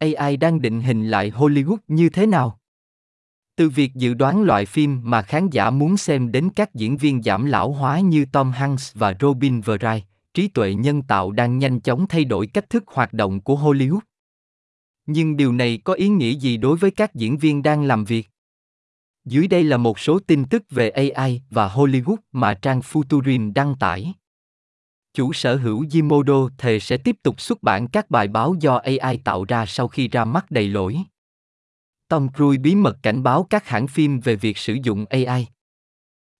AI đang định hình lại Hollywood như thế nào? Từ việc dự đoán loại phim mà khán giả muốn xem đến các diễn viên giảm lão hóa như Tom Hanks và Robin Wright, trí tuệ nhân tạo đang nhanh chóng thay đổi cách thức hoạt động của Hollywood. Nhưng điều này có ý nghĩa gì đối với các diễn viên đang làm việc? Dưới đây là một số tin tức về AI và Hollywood mà trang Futurin đăng tải. Chủ sở hữu Gimodo thề sẽ tiếp tục xuất bản các bài báo do AI tạo ra sau khi ra mắt đầy lỗi. Tom Cruise bí mật cảnh báo các hãng phim về việc sử dụng AI.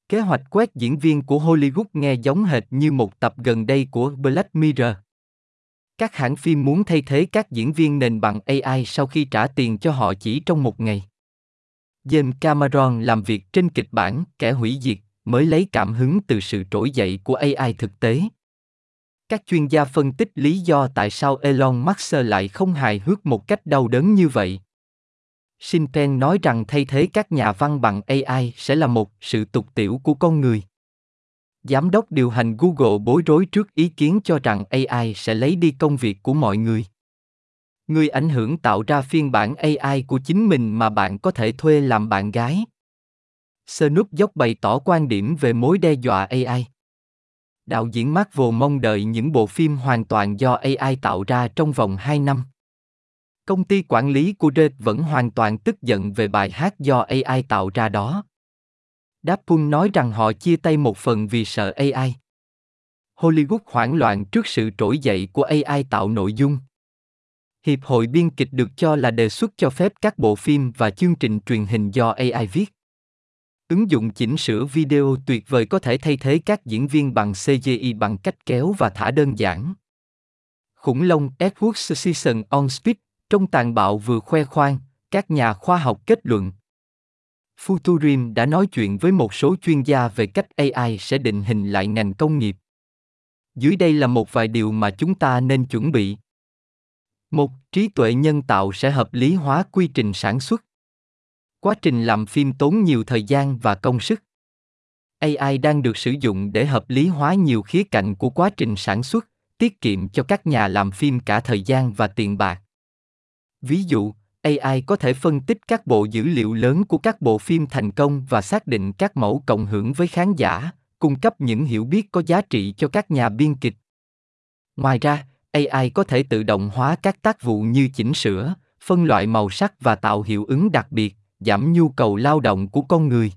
Kế hoạch quét diễn viên của Hollywood nghe giống hệt như một tập gần đây của Black Mirror. Các hãng phim muốn thay thế các diễn viên nền bằng AI sau khi trả tiền cho họ chỉ trong một ngày. James Cameron làm việc trên kịch bản Kẻ hủy diệt mới lấy cảm hứng từ sự trỗi dậy của AI thực tế. Các chuyên gia phân tích lý do tại sao Elon Musk lại không hài hước một cách đau đớn như vậy. Shinten nói rằng thay thế các nhà văn bằng AI sẽ là một sự tục tiểu của con người. Giám đốc điều hành Google bối rối trước ý kiến cho rằng AI sẽ lấy đi công việc của mọi người. Người ảnh hưởng tạo ra phiên bản AI của chính mình mà bạn có thể thuê làm bạn gái. Snoop dốc bày tỏ quan điểm về mối đe dọa AI. Đạo diễn Marvel mong đợi những bộ phim hoàn toàn do AI tạo ra trong vòng 2 năm. Công ty quản lý của Red vẫn hoàn toàn tức giận về bài hát do AI tạo ra đó. Dapun nói rằng họ chia tay một phần vì sợ AI. Hollywood hoảng loạn trước sự trỗi dậy của AI tạo nội dung. Hiệp hội biên kịch được cho là đề xuất cho phép các bộ phim và chương trình truyền hình do AI viết. Ứng dụng chỉnh sửa video tuyệt vời có thể thay thế các diễn viên bằng CGI bằng cách kéo và thả đơn giản. Khủng long Edward Season on Speed trong tàn bạo vừa khoe khoang, các nhà khoa học kết luận. Futurim đã nói chuyện với một số chuyên gia về cách AI sẽ định hình lại ngành công nghiệp. Dưới đây là một vài điều mà chúng ta nên chuẩn bị. Một, trí tuệ nhân tạo sẽ hợp lý hóa quy trình sản xuất. Quá trình làm phim tốn nhiều thời gian và công sức. AI đang được sử dụng để hợp lý hóa nhiều khía cạnh của quá trình sản xuất, tiết kiệm cho các nhà làm phim cả thời gian và tiền bạc. Ví dụ, AI có thể phân tích các bộ dữ liệu lớn của các bộ phim thành công và xác định các mẫu cộng hưởng với khán giả, cung cấp những hiểu biết có giá trị cho các nhà biên kịch. Ngoài ra, AI có thể tự động hóa các tác vụ như chỉnh sửa, phân loại màu sắc và tạo hiệu ứng đặc biệt, giảm nhu cầu lao động của con người.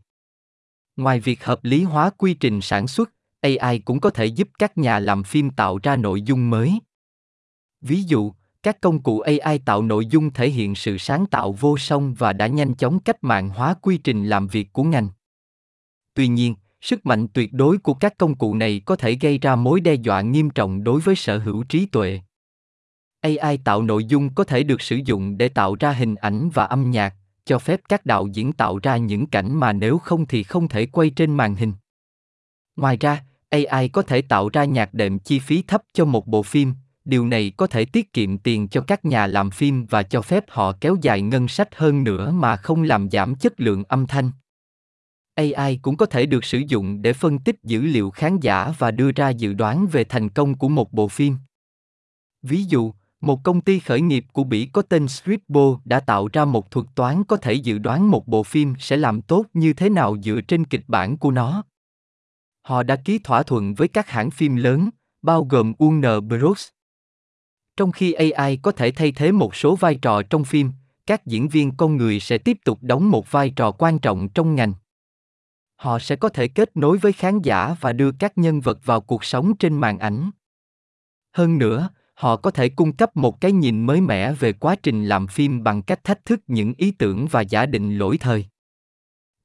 Ngoài việc hợp lý hóa quy trình sản xuất, AI cũng có thể giúp các nhà làm phim tạo ra nội dung mới. Ví dụ, các công cụ AI tạo nội dung thể hiện sự sáng tạo vô song và đã nhanh chóng cách mạng hóa quy trình làm việc của ngành. Tuy nhiên, sức mạnh tuyệt đối của các công cụ này có thể gây ra mối đe dọa nghiêm trọng đối với sở hữu trí tuệ. AI tạo nội dung có thể được sử dụng để tạo ra hình ảnh và âm nhạc, cho phép các đạo diễn tạo ra những cảnh mà nếu không thì không thể quay trên màn hình. Ngoài ra, AI có thể tạo ra nhạc đệm chi phí thấp cho một bộ phim, điều này có thể tiết kiệm tiền cho các nhà làm phim và cho phép họ kéo dài ngân sách hơn nữa mà không làm giảm chất lượng âm thanh. AI cũng có thể được sử dụng để phân tích dữ liệu khán giả và đưa ra dự đoán về thành công của một bộ phim. Ví dụ, một công ty khởi nghiệp của Bỉ có tên Scribbo đã tạo ra một thuật toán có thể dự đoán một bộ phim sẽ làm tốt như thế nào dựa trên kịch bản của nó. Họ đã ký thỏa thuận với các hãng phim lớn, bao gồm Warner Bros. Trong khi AI có thể thay thế một số vai trò trong phim, các diễn viên con người sẽ tiếp tục đóng một vai trò quan trọng trong ngành. Họ sẽ có thể kết nối với khán giả và đưa các nhân vật vào cuộc sống trên màn ảnh. Hơn nữa, họ có thể cung cấp một cái nhìn mới mẻ về quá trình làm phim bằng cách thách thức những ý tưởng và giả định lỗi thời.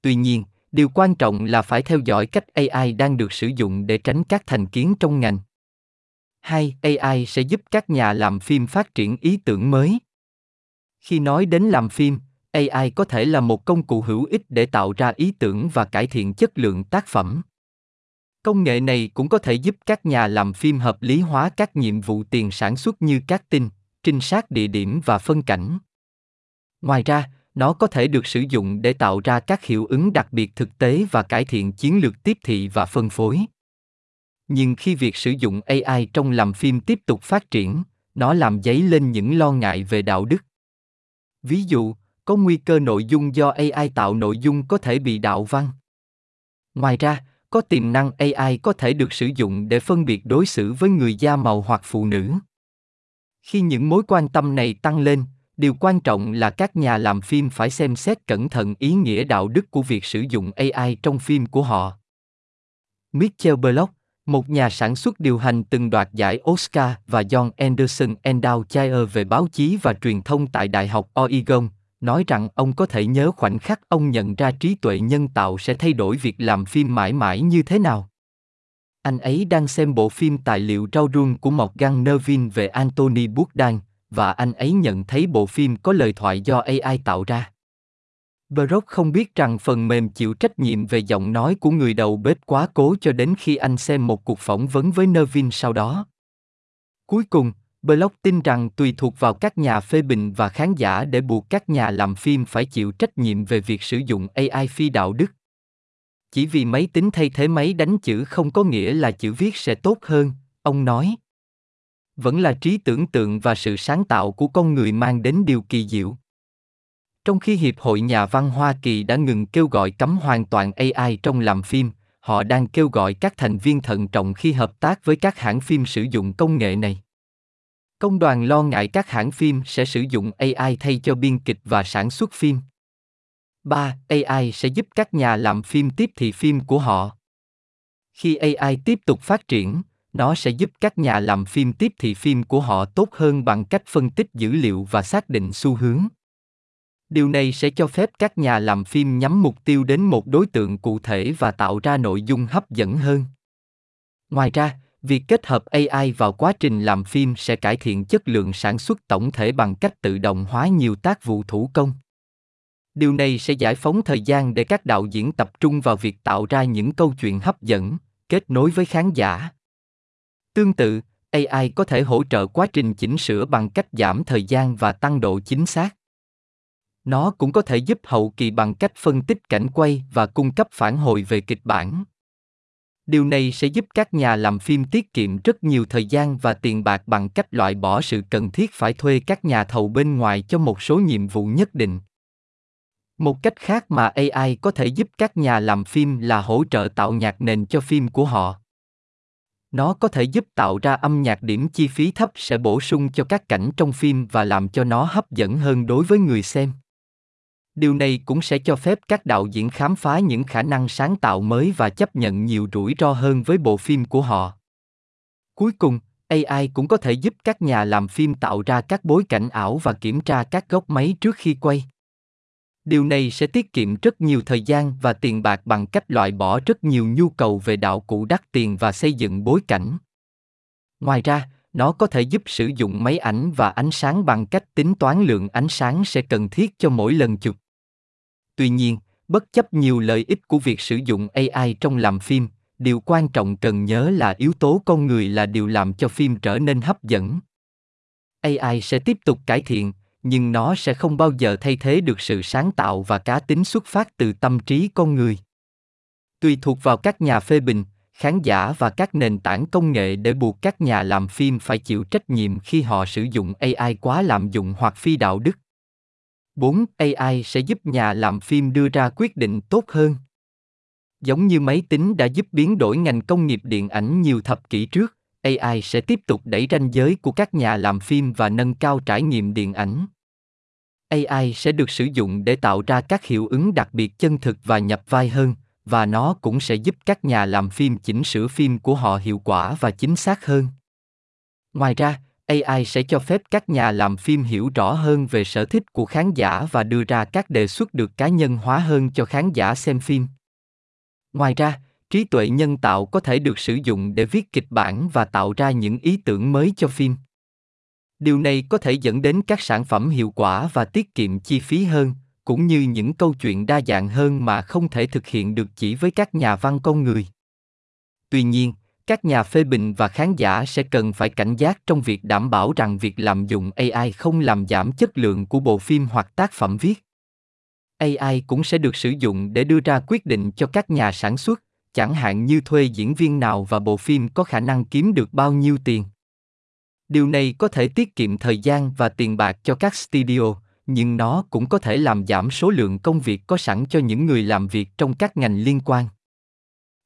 Tuy nhiên, điều quan trọng là phải theo dõi cách AI đang được sử dụng để tránh các thành kiến trong ngành. hai AI sẽ giúp các nhà làm phim phát triển ý tưởng mới. Khi nói đến làm phim, AI có thể là một công cụ hữu ích để tạo ra ý tưởng và cải thiện chất lượng tác phẩm. Công nghệ này cũng có thể giúp các nhà làm phim hợp lý hóa các nhiệm vụ tiền sản xuất như các tin, trinh sát địa điểm và phân cảnh. Ngoài ra, nó có thể được sử dụng để tạo ra các hiệu ứng đặc biệt thực tế và cải thiện chiến lược tiếp thị và phân phối nhưng khi việc sử dụng ai trong làm phim tiếp tục phát triển nó làm dấy lên những lo ngại về đạo đức Ví dụ, có nguy cơ nội dung do AI tạo nội dung có thể bị đạo văn. Ngoài ra, có tiềm năng AI có thể được sử dụng để phân biệt đối xử với người da màu hoặc phụ nữ. Khi những mối quan tâm này tăng lên, điều quan trọng là các nhà làm phim phải xem xét cẩn thận ý nghĩa đạo đức của việc sử dụng AI trong phim của họ. Mitchell Block, một nhà sản xuất điều hành từng đoạt giải Oscar và John Anderson Endowed Chair về báo chí và truyền thông tại Đại học Oregon, nói rằng ông có thể nhớ khoảnh khắc ông nhận ra trí tuệ nhân tạo sẽ thay đổi việc làm phim mãi mãi như thế nào. Anh ấy đang xem bộ phim tài liệu rau run của Morgan Nervin về Anthony Bourdain, và anh ấy nhận thấy bộ phim có lời thoại do AI tạo ra. Brock không biết rằng phần mềm chịu trách nhiệm về giọng nói của người đầu bếp quá cố cho đến khi anh xem một cuộc phỏng vấn với Nervin sau đó. Cuối cùng, Block tin rằng tùy thuộc vào các nhà phê bình và khán giả để buộc các nhà làm phim phải chịu trách nhiệm về việc sử dụng AI phi đạo đức. Chỉ vì máy tính thay thế máy đánh chữ không có nghĩa là chữ viết sẽ tốt hơn, ông nói. Vẫn là trí tưởng tượng và sự sáng tạo của con người mang đến điều kỳ diệu. Trong khi Hiệp hội Nhà văn Hoa Kỳ đã ngừng kêu gọi cấm hoàn toàn AI trong làm phim, họ đang kêu gọi các thành viên thận trọng khi hợp tác với các hãng phim sử dụng công nghệ này. Công đoàn lo ngại các hãng phim sẽ sử dụng AI thay cho biên kịch và sản xuất phim. 3. AI sẽ giúp các nhà làm phim tiếp thị phim của họ. Khi AI tiếp tục phát triển, nó sẽ giúp các nhà làm phim tiếp thị phim của họ tốt hơn bằng cách phân tích dữ liệu và xác định xu hướng. Điều này sẽ cho phép các nhà làm phim nhắm mục tiêu đến một đối tượng cụ thể và tạo ra nội dung hấp dẫn hơn. Ngoài ra, việc kết hợp ai vào quá trình làm phim sẽ cải thiện chất lượng sản xuất tổng thể bằng cách tự động hóa nhiều tác vụ thủ công. Điều này sẽ giải phóng thời gian để các đạo diễn tập trung vào việc tạo ra những câu chuyện hấp dẫn, kết nối với khán giả. Tương tự ai có thể hỗ trợ quá trình chỉnh sửa bằng cách giảm thời gian và tăng độ chính xác. Nó cũng có thể giúp hậu kỳ bằng cách phân tích cảnh quay và cung cấp phản hồi về kịch bản điều này sẽ giúp các nhà làm phim tiết kiệm rất nhiều thời gian và tiền bạc bằng cách loại bỏ sự cần thiết phải thuê các nhà thầu bên ngoài cho một số nhiệm vụ nhất định. Một cách khác mà ai có thể giúp các nhà làm phim là hỗ trợ tạo nhạc nền cho phim của họ. Nó có thể giúp tạo ra âm nhạc điểm chi phí thấp sẽ bổ sung cho các cảnh trong phim và làm cho nó hấp dẫn hơn đối với người xem điều này cũng sẽ cho phép các đạo diễn khám phá những khả năng sáng tạo mới và chấp nhận nhiều rủi ro hơn với bộ phim của họ. Cuối cùng ai cũng có thể giúp các nhà làm phim tạo ra các bối cảnh ảo và kiểm tra các góc máy trước khi quay. Điều này sẽ tiết kiệm rất nhiều thời gian và tiền bạc bằng cách loại bỏ rất nhiều nhu cầu về đạo cụ đắt tiền và xây dựng bối cảnh. Ngoài ra, nó có thể giúp sử dụng máy ảnh và ánh sáng bằng cách tính toán lượng ánh sáng sẽ cần thiết cho mỗi lần chụp tuy nhiên, bất chấp nhiều lợi ích của việc sử dụng ai trong làm phim, điều quan trọng cần nhớ là yếu tố con người là điều làm cho phim trở nên hấp dẫn. Ai sẽ tiếp tục cải thiện, nhưng nó sẽ không bao giờ thay thế được sự sáng tạo và cá tính xuất phát từ tâm trí con người. Tùy thuộc vào các nhà phê bình, khán giả và các nền tảng công nghệ để buộc các nhà làm phim phải chịu trách nhiệm khi họ sử dụng ai quá lạm dụng hoặc phi đạo đức. 4. AI sẽ giúp nhà làm phim đưa ra quyết định tốt hơn. Giống như máy tính đã giúp biến đổi ngành công nghiệp điện ảnh nhiều thập kỷ trước, AI sẽ tiếp tục đẩy ranh giới của các nhà làm phim và nâng cao trải nghiệm điện ảnh. AI sẽ được sử dụng để tạo ra các hiệu ứng đặc biệt chân thực và nhập vai hơn, và nó cũng sẽ giúp các nhà làm phim chỉnh sửa phim của họ hiệu quả và chính xác hơn. Ngoài ra, AI sẽ cho phép các nhà làm phim hiểu rõ hơn về sở thích của khán giả và đưa ra các đề xuất được cá nhân hóa hơn cho khán giả xem phim. Ngoài ra, trí tuệ nhân tạo có thể được sử dụng để viết kịch bản và tạo ra những ý tưởng mới cho phim. Điều này có thể dẫn đến các sản phẩm hiệu quả và tiết kiệm chi phí hơn, cũng như những câu chuyện đa dạng hơn mà không thể thực hiện được chỉ với các nhà văn con người. Tuy nhiên, các nhà phê bình và khán giả sẽ cần phải cảnh giác trong việc đảm bảo rằng việc lạm dụng ai không làm giảm chất lượng của bộ phim hoặc tác phẩm viết ai cũng sẽ được sử dụng để đưa ra quyết định cho các nhà sản xuất chẳng hạn như thuê diễn viên nào và bộ phim có khả năng kiếm được bao nhiêu tiền điều này có thể tiết kiệm thời gian và tiền bạc cho các studio nhưng nó cũng có thể làm giảm số lượng công việc có sẵn cho những người làm việc trong các ngành liên quan.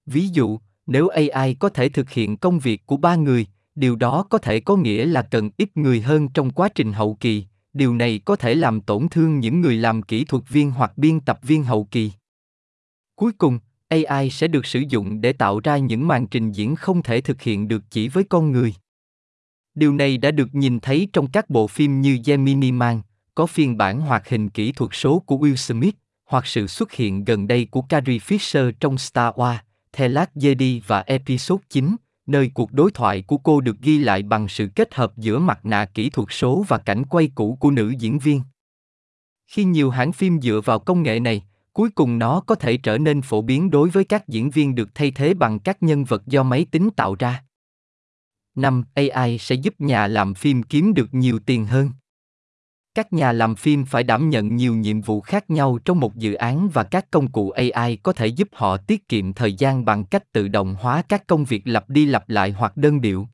Ví dụ, nếu AI có thể thực hiện công việc của ba người, điều đó có thể có nghĩa là cần ít người hơn trong quá trình hậu kỳ, điều này có thể làm tổn thương những người làm kỹ thuật viên hoặc biên tập viên hậu kỳ. Cuối cùng, AI sẽ được sử dụng để tạo ra những màn trình diễn không thể thực hiện được chỉ với con người. Điều này đã được nhìn thấy trong các bộ phim như Gemini Man, có phiên bản hoạt hình kỹ thuật số của Will Smith, hoặc sự xuất hiện gần đây của Carrie Fisher trong Star Wars, The Last Jedi và Episode 9, nơi cuộc đối thoại của cô được ghi lại bằng sự kết hợp giữa mặt nạ kỹ thuật số và cảnh quay cũ của nữ diễn viên. Khi nhiều hãng phim dựa vào công nghệ này, cuối cùng nó có thể trở nên phổ biến đối với các diễn viên được thay thế bằng các nhân vật do máy tính tạo ra. 5. AI sẽ giúp nhà làm phim kiếm được nhiều tiền hơn. Các nhà làm phim phải đảm nhận nhiều nhiệm vụ khác nhau trong một dự án và các công cụ AI có thể giúp họ tiết kiệm thời gian bằng cách tự động hóa các công việc lặp đi lặp lại hoặc đơn điệu.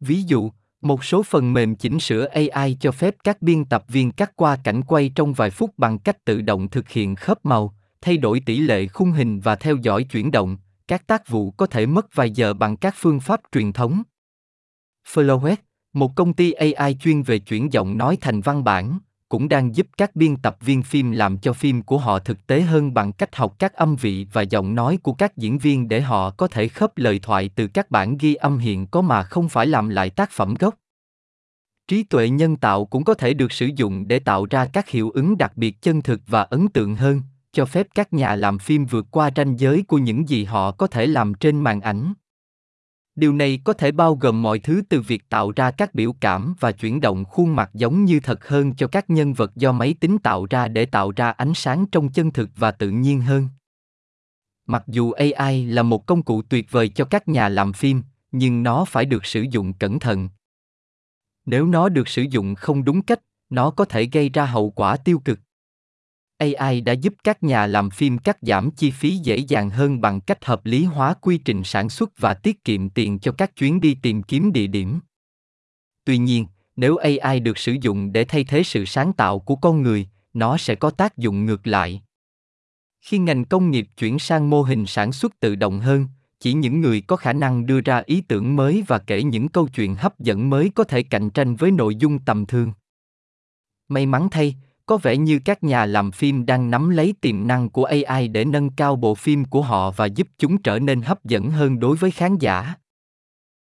Ví dụ, một số phần mềm chỉnh sửa AI cho phép các biên tập viên cắt qua cảnh quay trong vài phút bằng cách tự động thực hiện khớp màu, thay đổi tỷ lệ khung hình và theo dõi chuyển động. Các tác vụ có thể mất vài giờ bằng các phương pháp truyền thống. Flowet, một công ty AI chuyên về chuyển giọng nói thành văn bản, cũng đang giúp các biên tập viên phim làm cho phim của họ thực tế hơn bằng cách học các âm vị và giọng nói của các diễn viên để họ có thể khớp lời thoại từ các bản ghi âm hiện có mà không phải làm lại tác phẩm gốc. Trí tuệ nhân tạo cũng có thể được sử dụng để tạo ra các hiệu ứng đặc biệt chân thực và ấn tượng hơn, cho phép các nhà làm phim vượt qua ranh giới của những gì họ có thể làm trên màn ảnh. Điều này có thể bao gồm mọi thứ từ việc tạo ra các biểu cảm và chuyển động khuôn mặt giống như thật hơn cho các nhân vật do máy tính tạo ra để tạo ra ánh sáng trong chân thực và tự nhiên hơn. Mặc dù AI là một công cụ tuyệt vời cho các nhà làm phim, nhưng nó phải được sử dụng cẩn thận. Nếu nó được sử dụng không đúng cách, nó có thể gây ra hậu quả tiêu cực. AI đã giúp các nhà làm phim cắt giảm chi phí dễ dàng hơn bằng cách hợp lý hóa quy trình sản xuất và tiết kiệm tiền cho các chuyến đi tìm kiếm địa điểm. Tuy nhiên, nếu AI được sử dụng để thay thế sự sáng tạo của con người, nó sẽ có tác dụng ngược lại. Khi ngành công nghiệp chuyển sang mô hình sản xuất tự động hơn, chỉ những người có khả năng đưa ra ý tưởng mới và kể những câu chuyện hấp dẫn mới có thể cạnh tranh với nội dung tầm thường. May mắn thay, có vẻ như các nhà làm phim đang nắm lấy tiềm năng của AI để nâng cao bộ phim của họ và giúp chúng trở nên hấp dẫn hơn đối với khán giả.